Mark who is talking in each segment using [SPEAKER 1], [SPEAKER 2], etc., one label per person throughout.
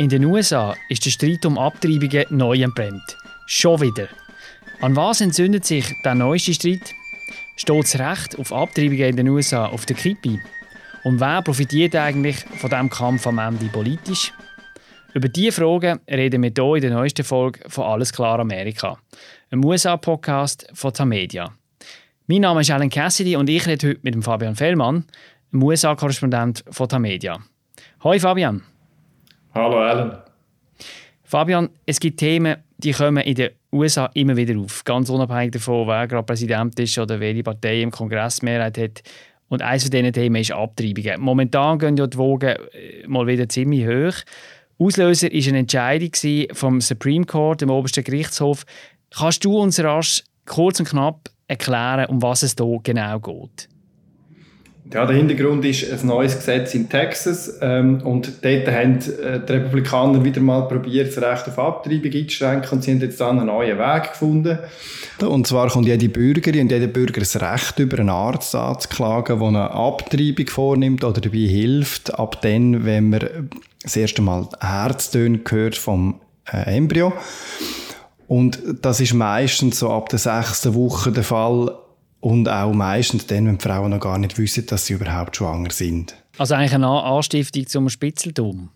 [SPEAKER 1] In den USA ist der Streit um Abtreibungen neu entbrennt. Schon wieder. An was entzündet sich der neueste Streit? Steht das Recht auf Abtreibungen in den USA auf der Kippe? Und wer profitiert eigentlich von diesem Kampf am Ende politisch? Über diese Fragen reden wir hier in der neuesten Folge von Alles klar Amerika, einem USA-Podcast von Tamedia. Mein Name ist Alan Cassidy und ich rede heute mit Fabian Fellmann, einem USA-Korrespondent von Tamedia. Hoi Fabian.
[SPEAKER 2] Hallo Alan.
[SPEAKER 1] Fabian, es gibt Themen, die kommen in den USA immer wieder auf, ganz unabhängig davon, wer gerade Präsident ist oder welche Partei im Kongress Mehrheit hat. Und eines von diesen Themen ist Abtreibungen. Momentan gehen ja die Wogen äh, mal wieder ziemlich hoch. Auslöser war eine Entscheidung vom Supreme Court, dem obersten Gerichtshof. Kannst du uns rasch kurz und knapp erklären, um was es hier genau geht?
[SPEAKER 2] Ja, der Hintergrund ist ein neues Gesetz in Texas ähm, und dort haben äh, die Republikaner wieder mal probiert, das Recht auf Abtreibung einzuschränken und sie haben jetzt dann einen neuen Weg gefunden. Und zwar kommt jede Bürgerin und jeder Bürger das Recht über einen Arzt anzuklagen, der eine Abtreibung vornimmt oder dabei hilft, ab dann, wenn man das erste Mal Herztöne hört vom äh, Embryo. Und das ist meistens so ab der sechsten Woche der Fall, und auch meistens dann, wenn die Frauen noch gar nicht wissen, dass sie überhaupt schwanger sind.
[SPEAKER 1] Also eigentlich eine Anstiftung zum Spitzeltum?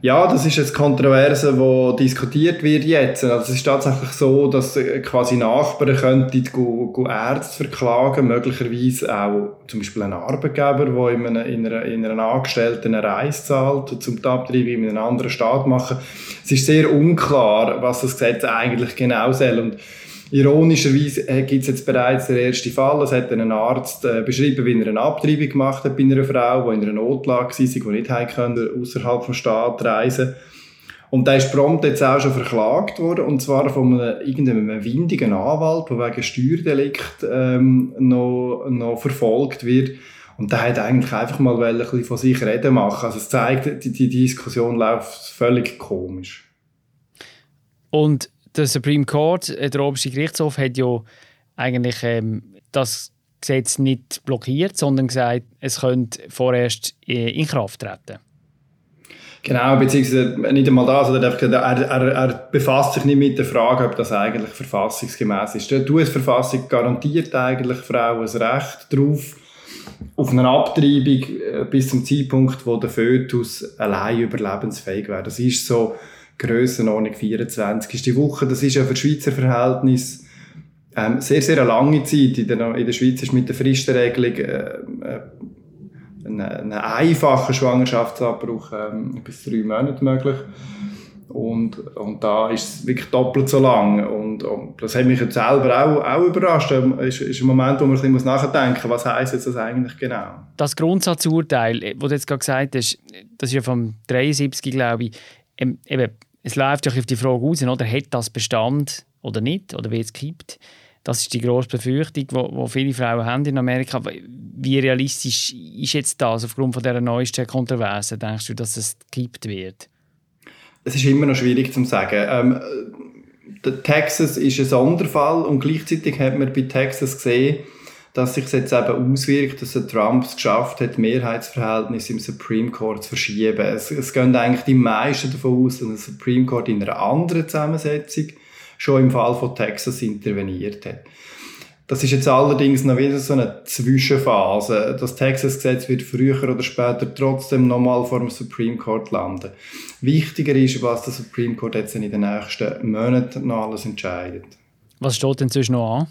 [SPEAKER 2] Ja, das ist eine Kontroverse, die diskutiert wird jetzt. Also es ist tatsächlich so, dass äh, quasi Nachbarn könnten go, go Ärzte verklagen, möglicherweise auch zum Beispiel einen Arbeitgeber, der in einer, in einer, in einer Angestellten eine Reise zahlt, zum Abtreibung in einem anderen Staat machen. Es ist sehr unklar, was das Gesetz eigentlich genau soll. Und Ironischerweise äh, gibt es jetzt bereits den ersten Fall. Es hat einen Arzt äh, beschrieben, wie er eine Abtreibung gemacht hat bei einer Frau, die in einer Notlage war, die nicht konnte, außerhalb vom Staat reisen und der ist prompt jetzt auch schon verklagt worden, und zwar von einem, irgendeinem windigen Anwalt, der wegen Steuerdelikt ähm, noch, noch verfolgt wird. Und der hat eigentlich einfach mal ein bisschen von sich reden machen. Also es zeigt, die, die Diskussion läuft völlig komisch.
[SPEAKER 1] Und der Supreme Court, äh, der oberste Gerichtshof, hat ja eigentlich ähm, das Gesetz nicht blockiert, sondern gesagt, es könnte vorerst äh, in Kraft treten.
[SPEAKER 2] Genau, beziehungsweise nicht einmal das. Oder er, er, er befasst sich nicht mit der Frage, ob das eigentlich verfassungsgemäß ist. Die US-Verfassung garantiert eigentlich Frauen das Recht darauf, auf eine Abtreibung äh, bis zum Zeitpunkt, wo der Fötus allein überlebensfähig wäre. Das ist so Grössenordnung 24 ist die Woche. Das ist ja für Schweizer Verhältnis ähm, sehr, sehr eine lange Zeit. In der, in der Schweiz ist mit der Fristenregelung äh, äh, ein, ein einfacher Schwangerschaftsabbruch ähm, bis drei Monate möglich. Und, und da ist es wirklich doppelt so lang. Und, und das hat mich jetzt selber auch, auch überrascht. Es ähm, ist, ist ein Moment, wo man ein bisschen nachdenken muss, was heisst jetzt das eigentlich genau?
[SPEAKER 1] Das Grundsatzurteil, das du jetzt gerade gesagt hast, das ist ja vom 73, glaube ich, ähm, eben, es läuft ja auf die Frage aus, oder hat das Bestand oder nicht, oder wie es gibt. Das ist die grosse Befürchtung, die viele Frauen haben in Amerika. Wie realistisch ist jetzt das aufgrund von dieser neuesten Kontroverse? Denkst du, dass es gekippt wird?
[SPEAKER 2] Es ist immer noch schwierig zu sagen. Ähm, Texas ist ein Sonderfall und gleichzeitig hat man bei Texas gesehen, dass sich jetzt eben auswirkt, dass Trump es geschafft hat, Mehrheitsverhältnisse im Supreme Court zu verschieben. Es, es gehen eigentlich die meisten davon aus, dass der Supreme Court in einer anderen Zusammensetzung schon im Fall von Texas interveniert hat. Das ist jetzt allerdings noch wieder so eine Zwischenphase. Das Texas-Gesetz wird früher oder später trotzdem nochmal vor dem Supreme Court landen. Wichtiger ist, was der Supreme Court jetzt in den nächsten Monaten noch alles entscheidet.
[SPEAKER 1] Was steht denn zwischen noch an?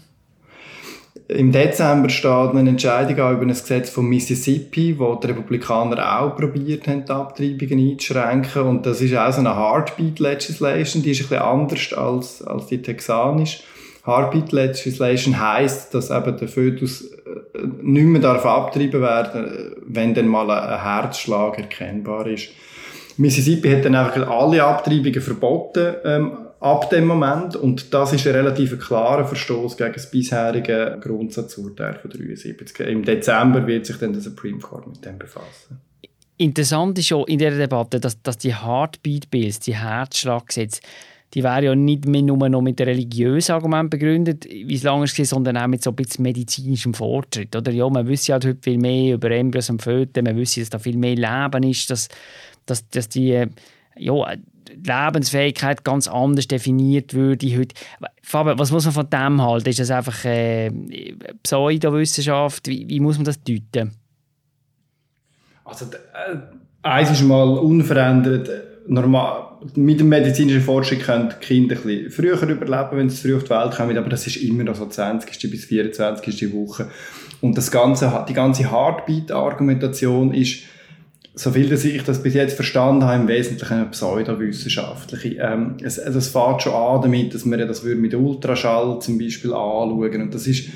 [SPEAKER 2] Im Dezember steht eine Entscheidung über ein Gesetz von Mississippi, wo die Republikaner auch probiert haben, die Abtreibungen einzuschränken. Und das ist auch so eine Heartbeat Legislation, die ist ein bisschen anders als, als die texanische. Heartbeat Legislation heisst, dass eben der Fötus äh, nicht mehr darf abtreiben werden, wenn dann mal ein Herzschlag erkennbar ist. Mississippi hat dann einfach alle Abtreibungen verboten, ähm, ab dem Moment. Und das ist ein relativ klarer Verstoß gegen das bisherige Grundsatzurteil von 73. Im Dezember wird sich dann der Supreme Court mit dem befassen.
[SPEAKER 1] Interessant ist auch in dieser Debatte, dass, dass die Heartbeat Bills, die Herzschlaggesetze, die wären ja nicht mehr nur noch mit religiösen Argument begründet, wie es lange war, sondern auch mit so ein bisschen medizinischem Fortschritt. Oder? Ja, man wüsste halt heute viel mehr über Embryos und Föten, man wüsste, dass da viel mehr Leben ist, dass, dass, dass die ja, Lebensfähigkeit ganz anders definiert würde heute. Fabian, was muss man von dem halten? Ist das einfach äh, Pseudowissenschaft? Wie, wie muss man das deuten?
[SPEAKER 2] Also, äh, eins ist mal unverändert. Normal, mit dem medizinischen Fortschritt können die Kinder ein bisschen früher überleben, wenn sie früh auf die Welt kommen, aber das ist immer noch so 20. bis 24. Woche. Und das ganze, die ganze Heartbeat-Argumentation ist, so viel dass ich das bis jetzt verstanden habe, im Wesentlichen eine pseudowissenschaftliche. Ähm, es, also es fängt schon an damit, dass wir das mit Ultraschall zum Beispiel anschauen. Und das ist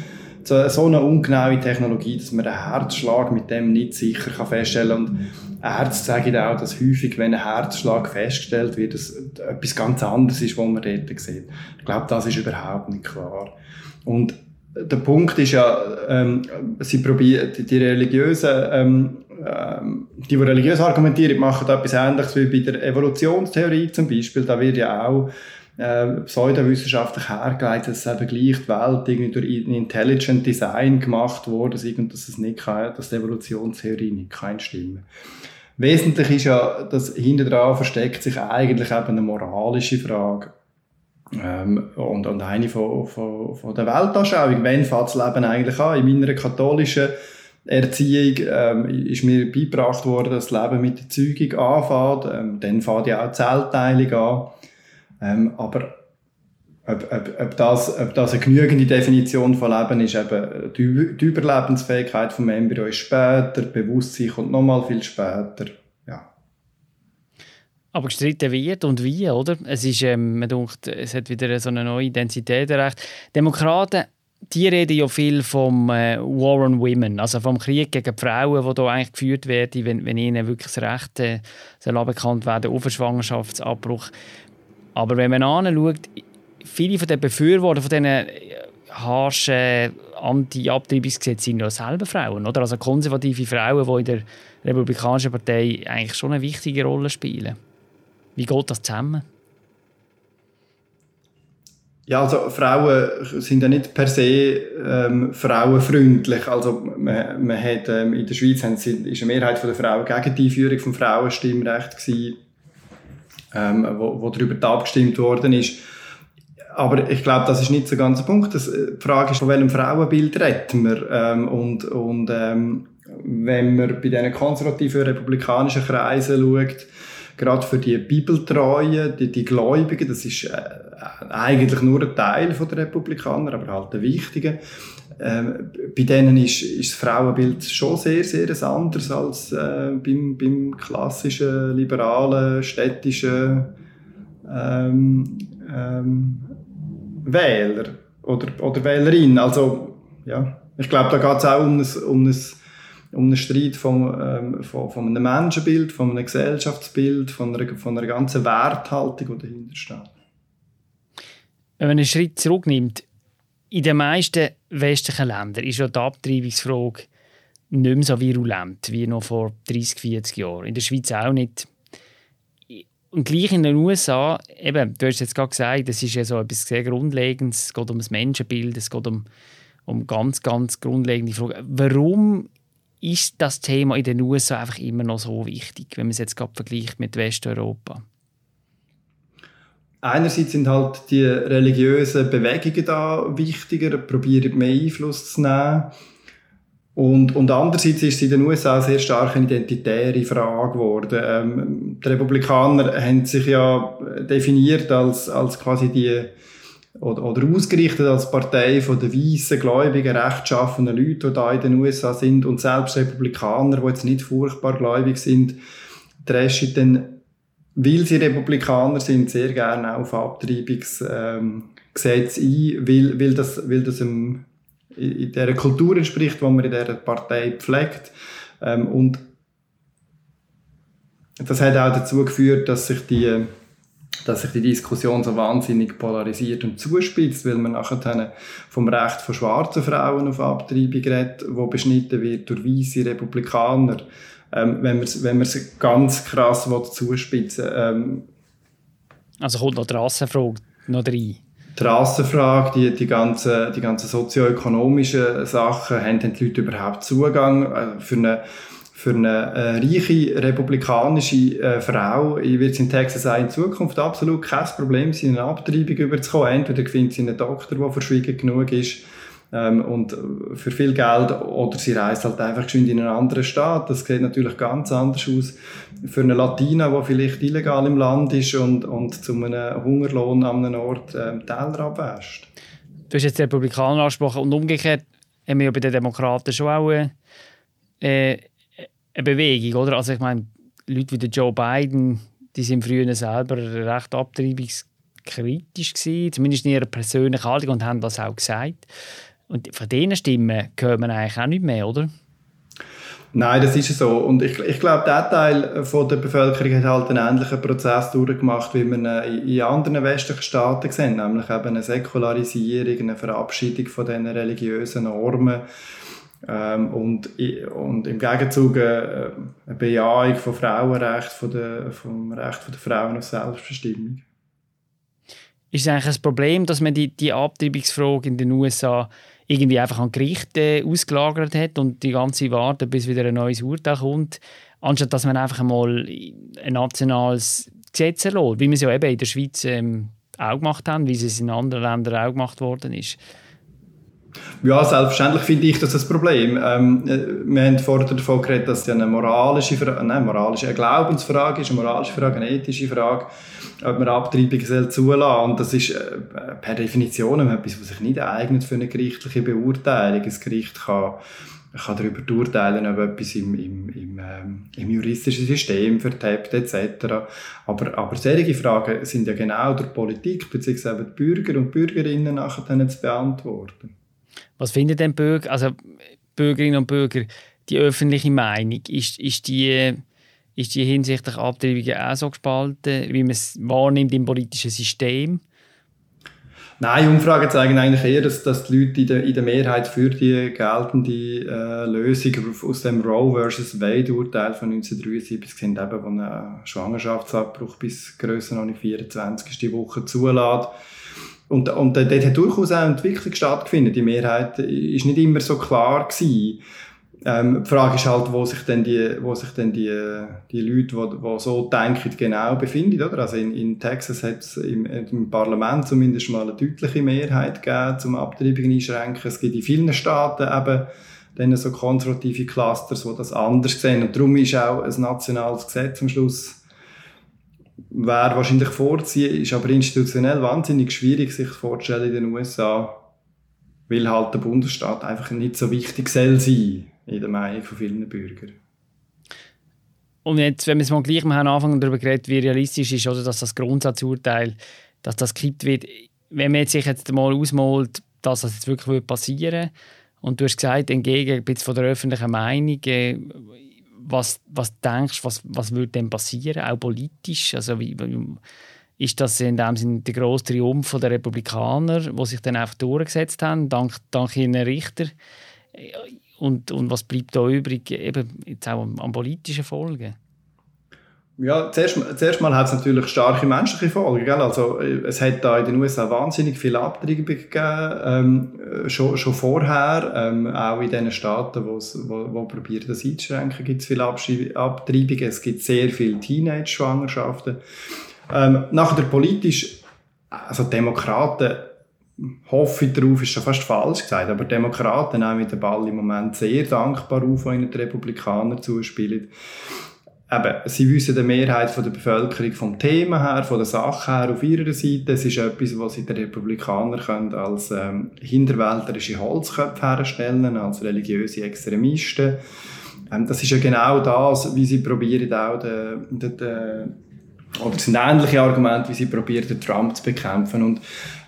[SPEAKER 2] so, eine ungenaue Technologie, dass man den Herzschlag mit dem nicht sicher kann feststellen kann. Und Ärzte sagen auch, dass häufig, wenn ein Herzschlag festgestellt wird, dass etwas ganz anderes ist, was man dort sieht. Ich glaube, das ist überhaupt nicht klar. Und der Punkt ist ja, ähm, sie probieren, die, die religiösen, ähm, ähm, die, die religiös argumentieren, machen etwas Ähnliches wie bei der Evolutionstheorie zum Beispiel. Da wird ja auch äh, pseudowissenschaftlich hergeleitet, dass eben gleich die Welt irgendwie durch Intelligent Design gemacht wurde dass, es nicht kann, dass die Evolutionstheorie nicht kann stimmen Wesentlich ist ja, dass hinter dran versteckt sich eigentlich eben eine moralische Frage. Ähm, und, und eine von, von, von der Weltanschauung. Wann fängt das Leben eigentlich an? In meiner katholischen Erziehung ähm, ist mir beigebracht worden, dass das Leben mit der Zeugung anfängt. Ähm, dann fängt ja auch die Zellteilung an. Ähm, aber ob, ob, ob, das, ob das eine genügende Definition von Leben ist, eben die, die Überlebensfähigkeit vom Embryo ist später, Bewusstsein kommt nochmal viel später. Ja.
[SPEAKER 1] Aber gestritten wird und wie, oder? Es, ist, ähm, man denkt, es hat wieder so eine neue Identität erreicht. Demokraten die reden ja viel vom äh, War on Women, also vom Krieg gegen die Frauen, der hier eigentlich geführt wird, wenn, wenn ihnen wirklich das Recht äh, soll bekannt werden auf einen Schwangerschaftsabbruch. Aber wenn man anschaut, viele von den Befürwortern von diesen äh, harschen Anti-Abtreibungsgesetzen sind ja selber Frauen, oder? Also konservative Frauen, die in der Republikanischen Partei eigentlich schon eine wichtige Rolle spielen. Wie geht das zusammen?
[SPEAKER 2] Ja, also Frauen sind ja nicht per se ähm, frauenfreundlich. Also man, man hat, ähm, in der Schweiz haben, ist eine Mehrheit der Frauen gegen die Einführung des Frauenstimmrechts ähm, wo, wo darüber abgestimmt worden ist. Aber ich glaube, das ist nicht so ganz der Punkt. Das, äh, die Frage ist, von welchem Frauenbild reden wir? Ähm, und und ähm, wenn man bei diesen konservativen republikanischen Kreisen schaut, gerade für die Bibeltreuen, die, die Gläubigen, das ist äh, eigentlich nur ein Teil der Republikaner, aber halt ein wichtiger. Ähm, bei denen ist, ist das Frauenbild schon sehr, sehr anders als äh, beim, beim klassischen, liberalen, städtischen ähm, ähm, Wähler oder, oder Wählerin. Also, ja, ich glaube, da geht es auch um ein, um ein um einen Streit von, ähm, von, von einem Menschenbild, von einem Gesellschaftsbild, von einer, von einer ganzen Werthaltung, die dahinter steht.
[SPEAKER 1] Wenn man einen Schritt zurücknimmt, in den meisten westlichen Ländern ist ja die Abtreibungsfrage nicht mehr so virulent wie noch vor 30, 40 Jahren. In der Schweiz auch nicht. Und gleich in den USA, eben, du hast jetzt gerade gesagt, das ist ja so etwas sehr Grundlegendes. Es geht um das Menschenbild, es geht um, um ganz, ganz grundlegende Fragen. Warum ist das Thema in den USA einfach immer noch so wichtig, wenn man es jetzt gerade vergleicht mit Westeuropa?
[SPEAKER 2] einerseits sind halt die religiösen Bewegungen da wichtiger, probieren mehr Einfluss zu nehmen. Und, und andererseits ist es in den USA sehr stark eine identitäre Frage geworden. Ähm, die Republikaner haben sich ja definiert als, als quasi die, oder, oder ausgerichtet als Partei von den weißen, gläubigen, rechtschaffenen Leuten, die da in den USA sind. Und selbst Republikaner, die jetzt nicht furchtbar gläubig sind, dreschen dann weil sie Republikaner sind, sehr gerne auf Abtreibungsgesetze ähm, ein, weil, weil das, weil das im, in der Kultur entspricht, die man in dieser Partei pflegt. Ähm, und das hat auch dazu geführt, dass sich die dass sich die Diskussion so wahnsinnig polarisiert und zuspitzt, weil man nachher vom Recht von schwarzen Frauen auf Abtreibung redet, wo beschnitten wird durch weiße Republikaner ähm, wenn man es wenn ganz krass zuspitzen ähm,
[SPEAKER 1] Also kommt noch die Rassenfrage noch rein?
[SPEAKER 2] Die Rassenfrage, die, die ganzen, die ganzen sozioökonomischen Sachen, haben die Leute überhaupt Zugang äh, für eine für eine äh, reiche republikanische äh, Frau wird es in Texas auch in Zukunft absolut kein Problem sein, eine Abtreibung überzukommen. Entweder findet sie einen Doktor, der verschwiegen genug ist, ähm, und für viel Geld oder sie reist halt einfach geschwind in einen anderen Staat. Das sieht natürlich ganz anders aus für eine Latina, die vielleicht illegal im Land ist und, und zu einem Hungerlohn an einem Ort ähm, Teller abwäscht.
[SPEAKER 1] Du hast jetzt die Republikaner angesprochen und umgekehrt haben wir ja bei den Demokraten schon auch äh, eine Bewegung, oder? Also ich meine, Leute wie der Joe Biden, die sind früher selber recht abtreibungskritisch gewesen, zumindest in ihrer persönlichen Haltung und haben das auch gesagt. Und von diesen Stimmen hört man eigentlich auch nicht mehr, oder?
[SPEAKER 2] Nein, das ist so. Und ich, ich glaube, der Teil von der Bevölkerung hat halt einen ähnlichen Prozess durchgemacht, wie man in anderen westlichen Staaten sehen, nämlich eben eine Säkularisierung, eine Verabschiedung von diesen religiösen Normen ähm, und, und im Gegenzug eine Bejahung von Frauenrecht, von der, vom Recht der Frauen auf Selbstbestimmung.
[SPEAKER 1] Ist es eigentlich ein Problem, dass man die, die Abtreibungsfrage in den USA irgendwie einfach an Gerichte ausgelagert hat und die ganze warten, bis wieder ein neues Urteil kommt, anstatt dass man einfach mal ein nationales Gesetz erlässt, wie wir es ja eben in der Schweiz ähm, auch gemacht haben, wie es in anderen Ländern auch gemacht worden ist.
[SPEAKER 2] Ja, selbstverständlich finde ich das ein Problem. Ähm, äh, wir haben vorher davon geredet, dass es eine moralische, Frage, nein, moralische, eine Glaubensfrage ist, eine moralische Frage, eine ethische Frage, ob man Abtreibung zulassen. Und das ist äh, per Definition etwas, was sich nicht eignet für eine gerichtliche Beurteilung. Ein Gericht kann, kann darüber urteilen, ob etwas im, im, im, ähm, im juristischen System vertappt etc. Aber, aber solche Fragen sind ja genau durch Politik bzw. die Bürger und Bürgerinnen nachher zu beantworten.
[SPEAKER 1] Was finden denn Bürger, also Bürgerinnen und Bürger, die öffentliche Meinung? Ist, ist, die, ist die hinsichtlich Abtreibungen auch so gespalten, wie man es wahrnimmt im politischen System?
[SPEAKER 2] Nein, Umfragen zeigen eigentlich eher, dass, dass die Leute in der, in der Mehrheit für die geltende äh, Lösung aus dem Roe vs. Wade-Urteil von 1973 sind, eben, wo ein Schwangerschaftsabbruch bis Grössenordnung 24. Woche zulässt und, und dort hat durchaus auch Entwicklung stattgefunden. Die Mehrheit ist nicht immer so klar gewesen. Ähm, die Frage ist halt, wo sich denn die, wo sich denn die, die Leute, die, die so denken, genau befinden. Oder? Also in, in Texas hat es im, im, Parlament zumindest mal eine deutliche Mehrheit gegeben, zum Abtreibungen einschränken. Es gibt in vielen Staaten eben dann so konservative Clusters, die das anders sehen. Und darum ist auch ein nationales Gesetz am Schluss wäre wahrscheinlich vorziehen, ist aber institutionell wahnsinnig schwierig, sich vorzustellen in den USA, weil halt der Bundesstaat einfach nicht so wichtig soll sein in der Meinung von vielen Bürgern.
[SPEAKER 1] Und jetzt, wenn wir es mal gleich am Anfang darüber geredet, wie realistisch ist, oder, dass das Grundsatzurteil, dass das gekippt wird, wenn man sich jetzt mal ausmalt, dass das jetzt wirklich passieren würde, und du hast gesagt, entgegen von der öffentlichen Meinung, äh, was, was denkst du, was, was würde denn passieren, auch politisch? Also wie, ist das in dem Sinne der grosse Triumph der Republikaner, die sich dann einfach durchgesetzt haben, dank, dank ihren Richter? Und, und was bleibt da übrig, eben jetzt auch am politischen Folgen?
[SPEAKER 2] Ja, zuerst, zuerst mal hat es natürlich starke menschliche Folgen. Gell? Also, äh, es hat da in den USA wahnsinnig viele Abtreibungen gegeben, ähm, schon, schon vorher. Ähm, auch in den Staaten, wo's, wo, wo probieren, das einzuschränken, gibt es viele Abtreibungen. Es gibt sehr viele Teenage-Schwangerschaften. Ähm, nachher politisch, also Demokraten, hoffe ich darauf, ist schon fast falsch gesagt, aber Demokraten nehmen den Ball im Moment sehr dankbar auf, wenn die Republikaner zuspielen eben, sie wissen die Mehrheit von der Bevölkerung vom Thema her, von der Sache her auf ihrer Seite. Es ist etwas, was sie den Republikanern können als ähm, hinterwäldlerische Holzköpfe herstellen, als religiöse Extremisten. Ähm, das ist ja genau das, wie sie probieren auch den, den, den oder es sind ähnliche Argumente, wie sie probieren, Trump zu bekämpfen. Und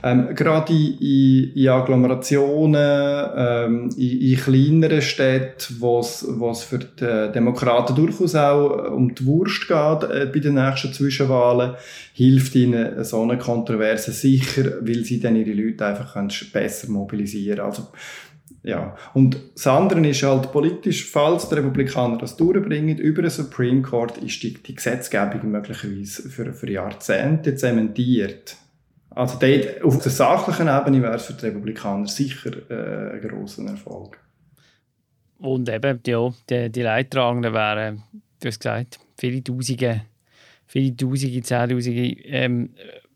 [SPEAKER 2] ähm, gerade in, in, Agglomerationen, ähm, in, in, kleineren Städten, wo es für die Demokraten durchaus auch um die Wurst geht äh, bei den nächsten Zwischenwahlen, hilft ihnen so eine Kontroverse sicher, weil sie dann ihre Leute einfach besser mobilisieren können. Also, ja. Und das andere ist halt politisch, falls die Republikaner das durchbringen, über den Supreme Court ist die, die Gesetzgebung möglicherweise für, für Jahrzehnte zementiert. Also dort, auf der sachlichen Ebene wäre es für die Republikaner sicher äh, ein grosser Erfolg.
[SPEAKER 1] Und eben, ja, die, die Leidtragenden wären, du hast gesagt, viele Tausende, viele Tausende, Zehntausende ähm,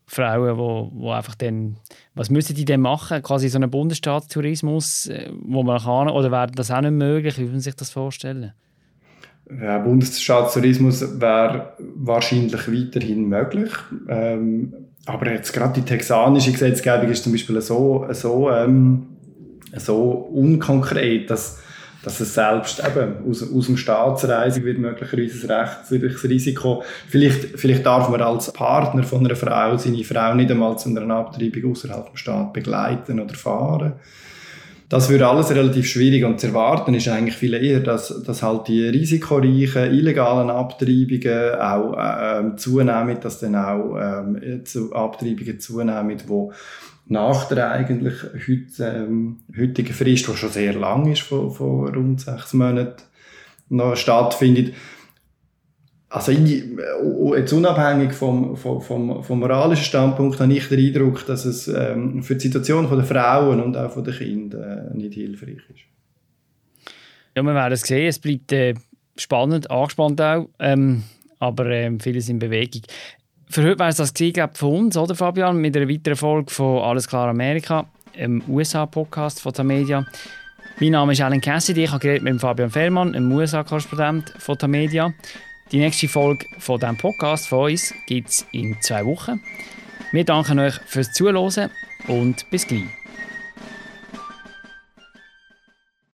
[SPEAKER 1] Frauen, wo, wo einfach dann, was müssen die denn machen? Quasi so einen Bundesstaatstourismus, äh, wo man kann, oder wäre das auch nicht möglich? Wie muss man sich das vorstellen?
[SPEAKER 2] Ja, Bundesstaatstourismus wäre wahrscheinlich weiterhin möglich. Ähm, aber jetzt gerade die texanische Gesetzgebung ist zum Beispiel so, so, ähm, so unkonkret, dass dass es selbst eben aus, aus dem Staatsreisen wird möglicherweise ein rechtswidriges Risiko. Vielleicht, vielleicht darf man als Partner von einer Frau seine Frau nicht einmal zu einer Abtreibung außerhalb des Staates begleiten oder fahren. Das würde alles relativ schwierig und zu erwarten ist eigentlich viel eher, dass, dass halt die risikoreichen, illegalen Abtreibungen auch äh, zunehmen, dass dann auch ähm, zu Abtreibungen zunehmen, die nach der eigentlich heute, ähm, heutigen Frist, die schon sehr lang ist, von, von rund sechs Monaten, noch stattfindet. Also ich, äh, jetzt unabhängig vom, vom, vom, vom moralischen Standpunkt habe ich den Eindruck, dass es ähm, für die Situation der Frauen und auch der Kinder äh, nicht hilfreich ist.
[SPEAKER 1] Ja, wir werden es sehen. Es bleibt äh, spannend, angespannt auch, ähm, aber äh, vieles in Bewegung. Für heute war es das gewesen, von uns, oder Fabian, mit einer weiteren Folge von Alles klar Amerika, einem USA-Podcast von Tamedia. Mein Name ist Alan Cassidy, ich habe mit Fabian Fellmann, einem USA-Korrespondent von Tamedia. Die nächste Folge von diesem Podcast von uns gibt es in zwei Wochen. Wir danken euch fürs Zuhören und bis gleich.